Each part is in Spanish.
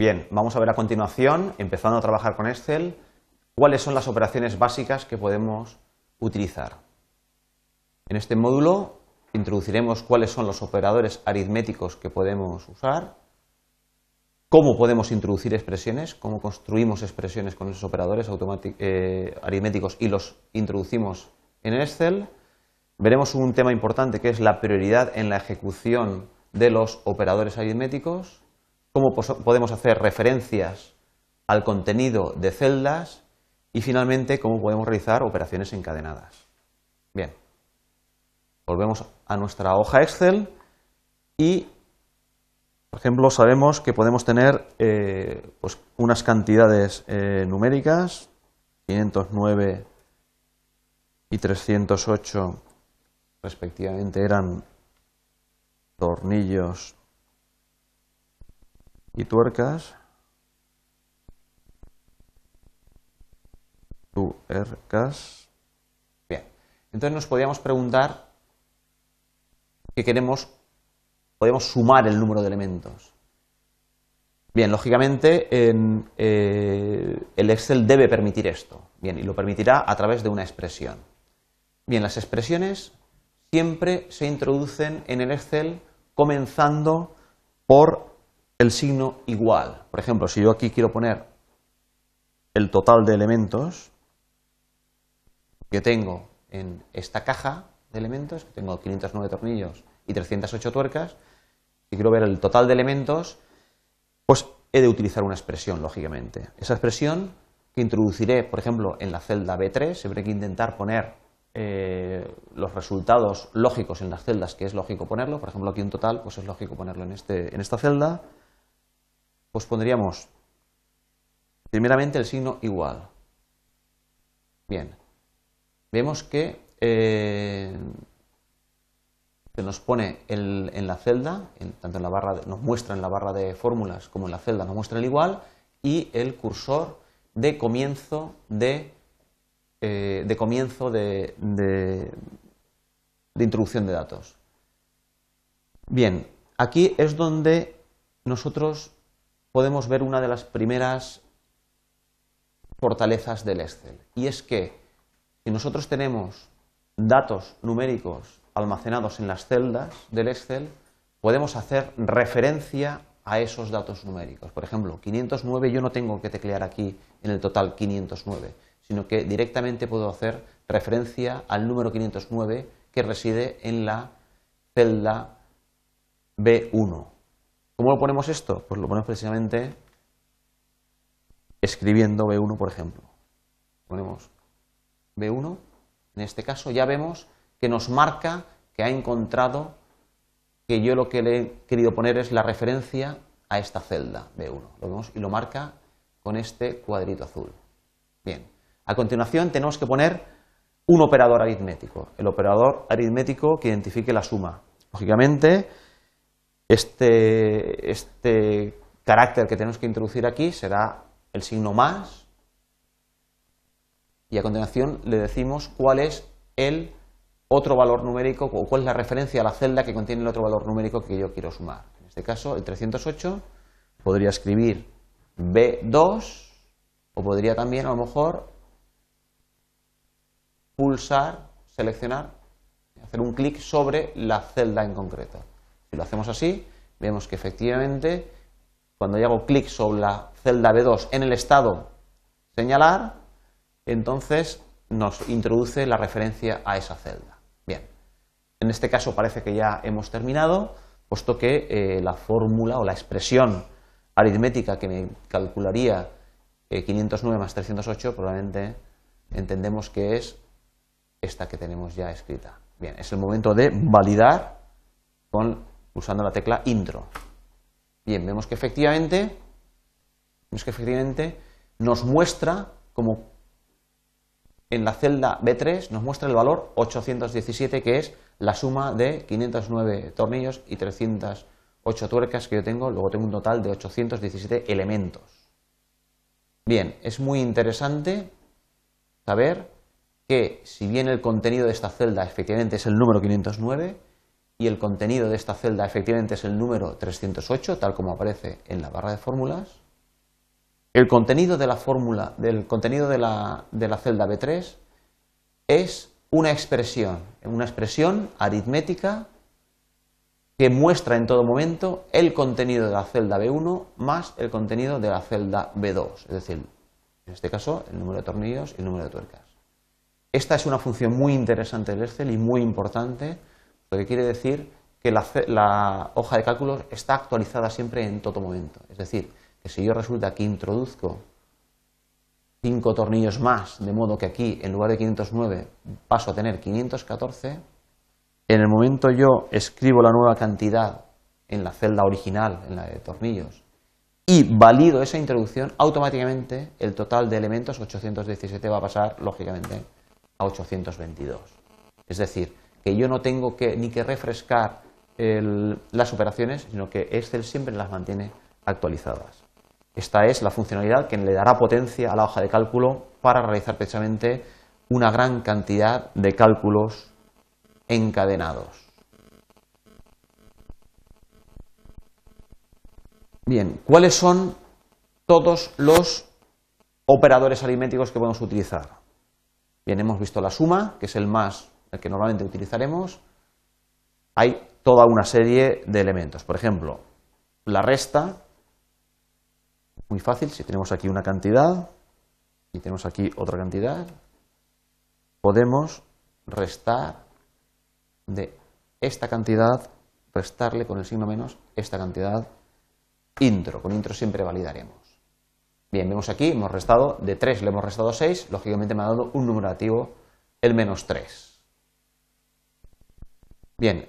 Bien, vamos a ver a continuación, empezando a trabajar con Excel, cuáles son las operaciones básicas que podemos utilizar. En este módulo introduciremos cuáles son los operadores aritméticos que podemos usar, cómo podemos introducir expresiones, cómo construimos expresiones con esos operadores eh, aritméticos y los introducimos en Excel. Veremos un tema importante que es la prioridad en la ejecución de los operadores aritméticos, cómo podemos hacer referencias al contenido de celdas y finalmente cómo podemos realizar operaciones encadenadas. Bien, volvemos a nuestra hoja Excel y, por ejemplo, sabemos que podemos tener eh, pues, unas cantidades eh, numéricas, 509 y 308 respectivamente eran tornillos y tuercas. Tuercas. Bien. Entonces nos podíamos preguntar que queremos, podemos sumar el número de elementos. Bien, lógicamente eh, el Excel debe permitir esto. Bien, y lo permitirá a través de una expresión. Bien, las expresiones siempre se introducen en el Excel comenzando por el signo igual. Por ejemplo, si yo aquí quiero poner el total de elementos que tengo en esta caja de elementos, que tengo 509 tornillos y 308 tuercas, si quiero ver el total de elementos, pues he de utilizar una expresión, lógicamente. Esa expresión que introduciré, por ejemplo, en la celda B3, siempre hay que intentar poner eh, los resultados lógicos en las celdas que es lógico ponerlo, por ejemplo aquí un total, pues es lógico ponerlo en, este, en esta celda, pues pondríamos primeramente el signo igual. Bien, vemos que eh, se nos pone en la celda, tanto en la barra, nos muestra en la barra de fórmulas como en la celda, nos muestra el igual y el cursor de comienzo de eh, de comienzo de, de, introducción de datos. Bien, aquí es donde nosotros podemos ver una de las primeras fortalezas del Excel. Y es que si nosotros tenemos datos numéricos almacenados en las celdas del Excel, podemos hacer referencia a esos datos numéricos. Por ejemplo, 509 yo no tengo que teclear aquí en el total 509 sino que directamente puedo hacer referencia al número 509 que reside en la celda B1. ¿Cómo lo ponemos esto? Pues lo ponemos precisamente escribiendo B1, por ejemplo. Ponemos B1, en este caso ya vemos que nos marca que ha encontrado que yo lo que le he querido poner es la referencia a esta celda B1. Lo vemos y lo marca con este cuadrito azul. Bien. A continuación tenemos que poner un operador aritmético, el operador aritmético que identifique la suma. Lógicamente, este, este carácter que tenemos que introducir aquí será el signo más y a continuación le decimos cuál es el otro valor numérico o cuál es la referencia a la celda que contiene el otro valor numérico que yo quiero sumar. En este caso, el 308 podría escribir B2 o podría también a lo mejor pulsar, seleccionar, hacer un clic sobre la celda en concreto. Si lo hacemos así, vemos que efectivamente cuando yo hago clic sobre la celda B2 en el estado señalar, entonces nos introduce la referencia a esa celda. Bien, en este caso parece que ya hemos terminado, puesto que eh, la fórmula o la expresión aritmética que me calcularía 509 eh, más 308 probablemente entendemos que es esta que tenemos ya escrita. Bien, es el momento de validar con, usando la tecla intro. Bien, vemos que efectivamente, vemos que efectivamente nos muestra como en la celda B3 nos muestra el valor 817 que es la suma de 509 tornillos y 308 tuercas que yo tengo, luego tengo un total de 817 elementos. Bien, es muy interesante saber que si bien el contenido de esta celda efectivamente es el número 509 y el contenido de esta celda efectivamente es el número 308, tal como aparece en la barra de fórmulas, el contenido de la fórmula, del contenido de la, de la celda B3 es una expresión, una expresión aritmética que muestra en todo momento el contenido de la celda B1 más el contenido de la celda B2, es decir, en este caso el número de tornillos y el número de tuercas. Esta es una función muy interesante del Excel y muy importante, lo que quiere decir que la, hoja de cálculos está actualizada siempre en todo momento. Es decir, que si yo resulta que introduzco cinco tornillos más, de modo que aquí en lugar de 509 paso a tener 514, en el momento yo escribo la nueva cantidad en la celda original, en la de tornillos, y valido esa introducción, automáticamente el total de elementos 817 va a pasar, lógicamente, a 822. Es decir, que yo no tengo que, ni que refrescar las operaciones, sino que Excel siempre las mantiene actualizadas. Esta es la funcionalidad que le dará potencia a la hoja de cálculo para realizar precisamente una gran cantidad de cálculos encadenados. Bien, ¿cuáles son todos los operadores aritméticos que podemos utilizar? Bien, hemos visto la suma, que es el más, el que normalmente utilizaremos. Hay toda una serie de elementos. Por ejemplo, la resta, muy fácil, si tenemos aquí una cantidad y tenemos aquí otra cantidad, podemos restar de esta cantidad, restarle con el signo menos esta cantidad intro. Con intro siempre validaremos. Bien, vemos aquí, hemos restado de 3, le hemos restado 6, lógicamente me ha dado un número negativo, el menos 3. Bien,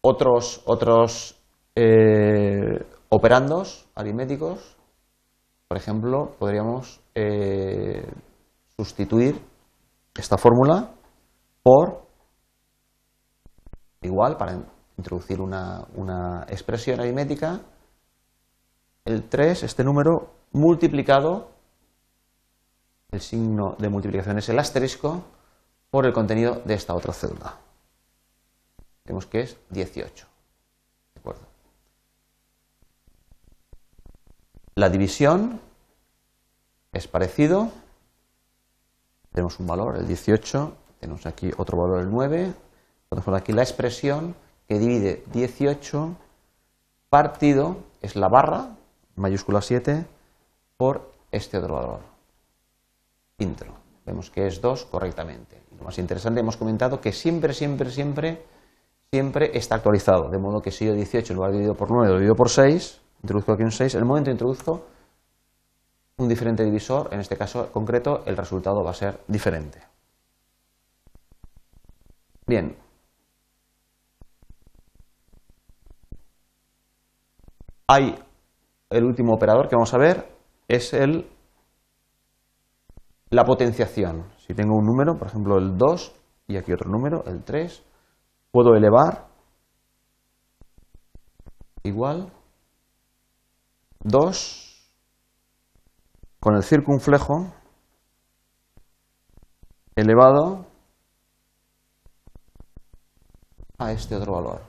otros, eh, operandos aritméticos por ejemplo, podríamos eh, sustituir esta fórmula por, igual, para introducir una, expresión aritmética, el 3, este número, multiplicado, el signo de multiplicación es el asterisco, por el contenido de esta otra celda. Vemos que es 18. ¿De acuerdo? La división es parecido. Tenemos un valor, el 18, tenemos aquí otro valor, el 9. Tenemos aquí la expresión que divide 18 partido, es la barra, mayúscula 7, por este otro valor, intro. Vemos que es 2 correctamente. Lo más interesante, hemos comentado que siempre, siempre, siempre, siempre está actualizado. De modo que si yo 18 en lugar de dividido por 9 lo divido por 6, introduzco aquí un 6, en el momento que introduzco un diferente divisor, en este caso concreto, el resultado va a ser diferente. Bien. Hay el último operador que vamos a ver, es el la potenciación. Si tengo un número, por ejemplo el 2, y aquí otro número, el 3, puedo elevar igual 2 con el circunflejo elevado a este otro valor,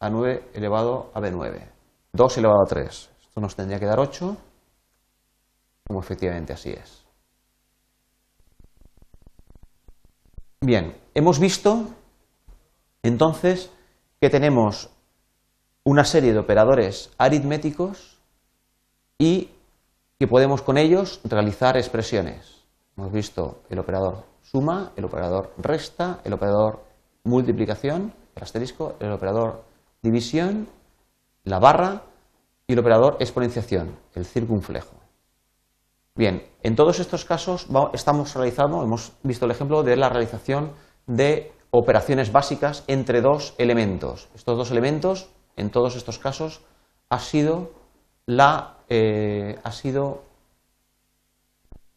a 9 elevado a B9, 2 elevado a 3. Esto nos tendría que dar 8, como efectivamente así es. Bien, hemos visto entonces que tenemos una serie de operadores aritméticos y que podemos con ellos realizar expresiones. Hemos visto el operador suma, el operador resta, el operador multiplicación, el asterisco, el operador división, la barra y el operador exponenciación, el circunflejo. Bien, en todos estos casos estamos realizando, hemos visto el ejemplo de la realización de operaciones básicas entre dos elementos. Estos dos elementos, en todos estos casos, ha sido la, eh, ha sido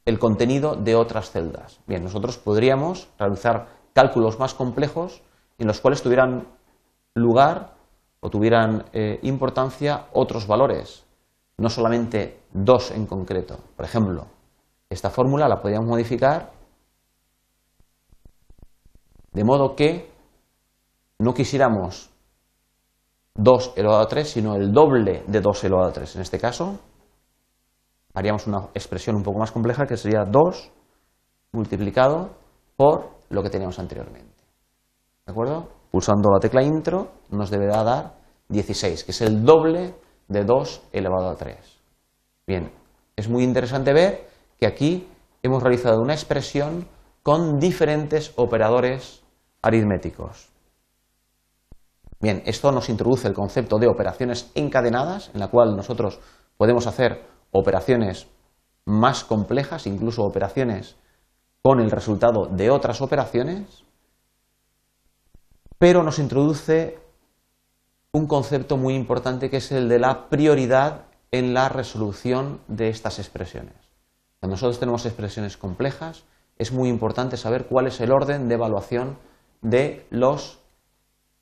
el contenido de otras celdas. Bien, nosotros podríamos realizar cálculos más complejos en los cuales tuvieran lugar o tuvieran eh, importancia otros valores, no solamente dos en concreto. Por ejemplo, esta fórmula la podríamos modificar de modo que no quisiéramos 2 elevado a 3, sino el doble de 2 elevado a 3. En este caso, haríamos una expresión un poco más compleja que sería 2 multiplicado por lo que teníamos anteriormente. ¿De acuerdo? Pulsando la tecla intro nos deberá dar 16, que es el doble de 2 elevado a 3. Bien, es muy interesante ver que aquí hemos realizado una expresión con diferentes operadores aritméticos. Bien, esto nos introduce el concepto de operaciones encadenadas, en la cual nosotros podemos hacer operaciones más complejas, incluso operaciones con el resultado de otras operaciones, pero nos introduce un concepto muy importante que es el de la prioridad en la resolución de estas expresiones. Cuando nosotros tenemos expresiones complejas, es muy importante saber cuál es el orden de evaluación de los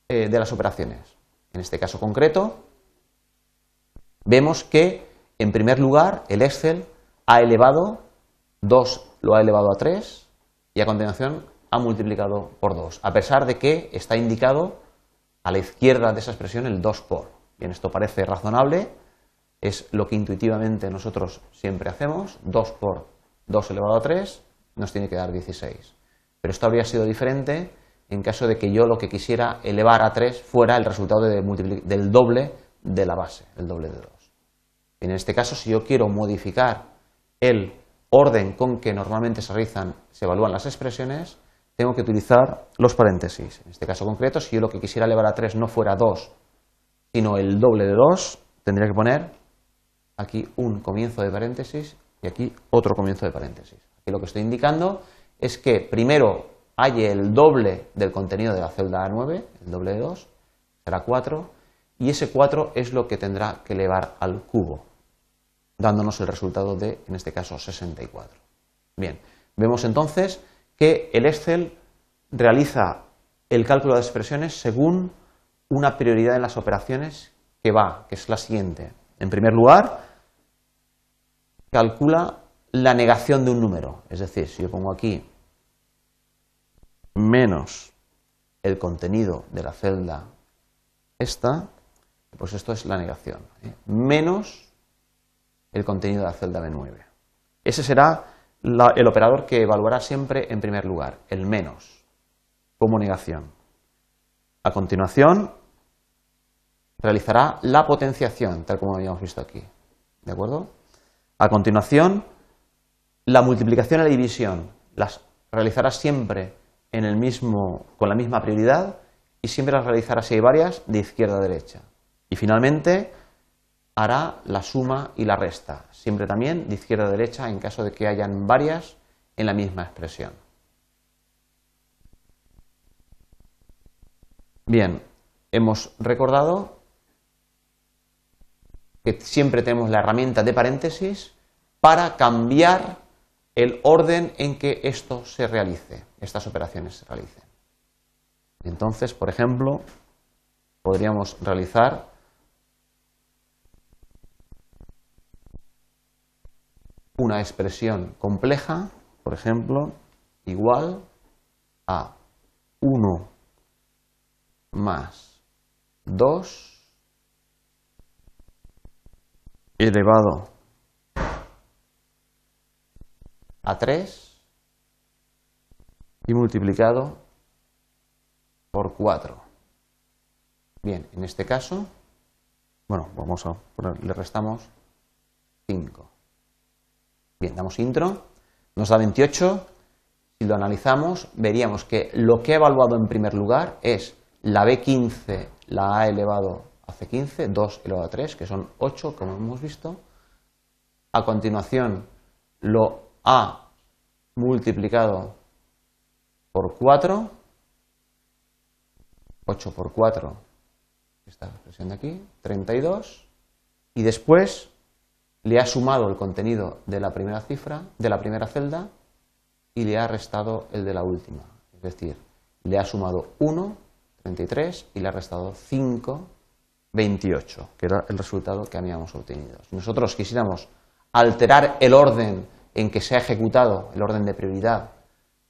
eh, de las operaciones. En este caso concreto, vemos que, en primer lugar, el Excel ha elevado 2, lo ha elevado a 3 y a continuación ha multiplicado por 2, a pesar de que está indicado a la izquierda de esa expresión el 2 por. Bien, esto parece razonable, es lo que intuitivamente nosotros siempre hacemos, 2 por 2 elevado a 3 nos tiene que dar 16. Pero esto habría sido diferente en caso de que yo lo que quisiera elevar a 3 fuera el resultado del doble de la base, el doble de 2. En este caso, si yo quiero modificar el orden con que normalmente se realizan, se evalúan las expresiones, tengo que utilizar los paréntesis. En este caso concreto, si yo lo que quisiera elevar a 3 no fuera 2, sino el doble de 2, tendría que poner aquí un comienzo de paréntesis y aquí otro comienzo de paréntesis. Aquí lo que estoy indicando es que primero halle el doble del contenido de la celda A9, el doble de 2, será 4, y ese 4 es lo que tendrá que elevar al cubo, dándonos el resultado de, en este caso, 64. Bien, vemos entonces que el Excel realiza el cálculo de expresiones según una prioridad en las operaciones que va, que es la siguiente. En primer lugar, calcula la negación de un número. Es decir, si yo pongo aquí menos el contenido de la celda esta, pues esto es la negación, ¿eh? menos el contenido de la celda B9. Ese será el operador que evaluará siempre en primer lugar, el menos, como negación. A continuación, realizará la potenciación, tal como habíamos visto aquí. ¿De acuerdo? A continuación, la multiplicación y la división las realizará siempre en el mismo, con la misma prioridad y siempre las realizará si hay varias de izquierda a derecha. Y finalmente hará la suma y la resta, siempre también de izquierda a derecha en caso de que hayan varias en la misma expresión. Bien, hemos recordado que siempre tenemos la herramienta de paréntesis para cambiar el orden en que esto se realice, estas operaciones se realicen. Entonces, por ejemplo, podríamos realizar una expresión compleja, por ejemplo, igual a 1 más 2 elevado a 3 y multiplicado por 4. Bien, en este caso, bueno, vamos a poner, le restamos 5. Bien, damos intro, nos da 28. Si lo analizamos, veríamos que lo que he evaluado en primer lugar es la B15, la A elevado a C15, 2 elevado a 3, que son 8, como hemos visto. A continuación, lo a multiplicado por 4, 8 por 4, esta expresión de aquí, 32, y después le ha sumado el contenido de la primera cifra, de la primera celda, y le ha restado el de la última. Es decir, le ha sumado 1, 33, y le ha restado 5, 28, que era el resultado que habíamos obtenido. Si nosotros quisiéramos alterar el orden en que se ha ejecutado el orden de prioridad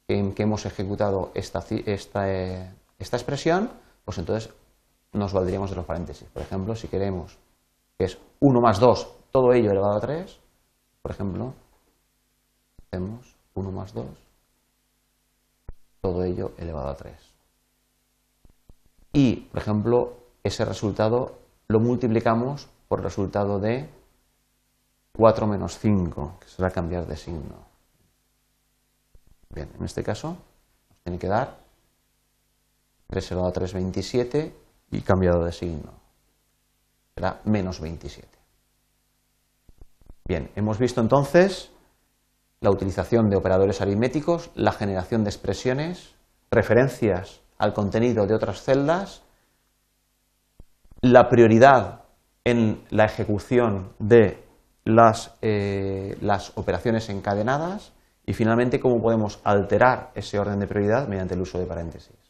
en que hemos ejecutado esta, eh, esta, expresión, pues entonces nos valdríamos de los paréntesis. Por ejemplo, si queremos que es 1 más 2, todo ello elevado a 3, por ejemplo, hacemos 1 más 2, todo ello elevado a 3. Y, por ejemplo, ese resultado lo multiplicamos por el resultado de 4 menos 5, que será cambiar de signo. Bien, en este caso nos tiene que dar 3 elevado a 3, 27 y cambiado de signo. Será menos 27. Bien, hemos visto entonces la utilización de operadores aritméticos, la generación de expresiones, referencias al contenido de otras celdas, la prioridad en la ejecución de las, eh, las operaciones encadenadas y finalmente cómo podemos alterar ese orden de prioridad mediante el uso de paréntesis.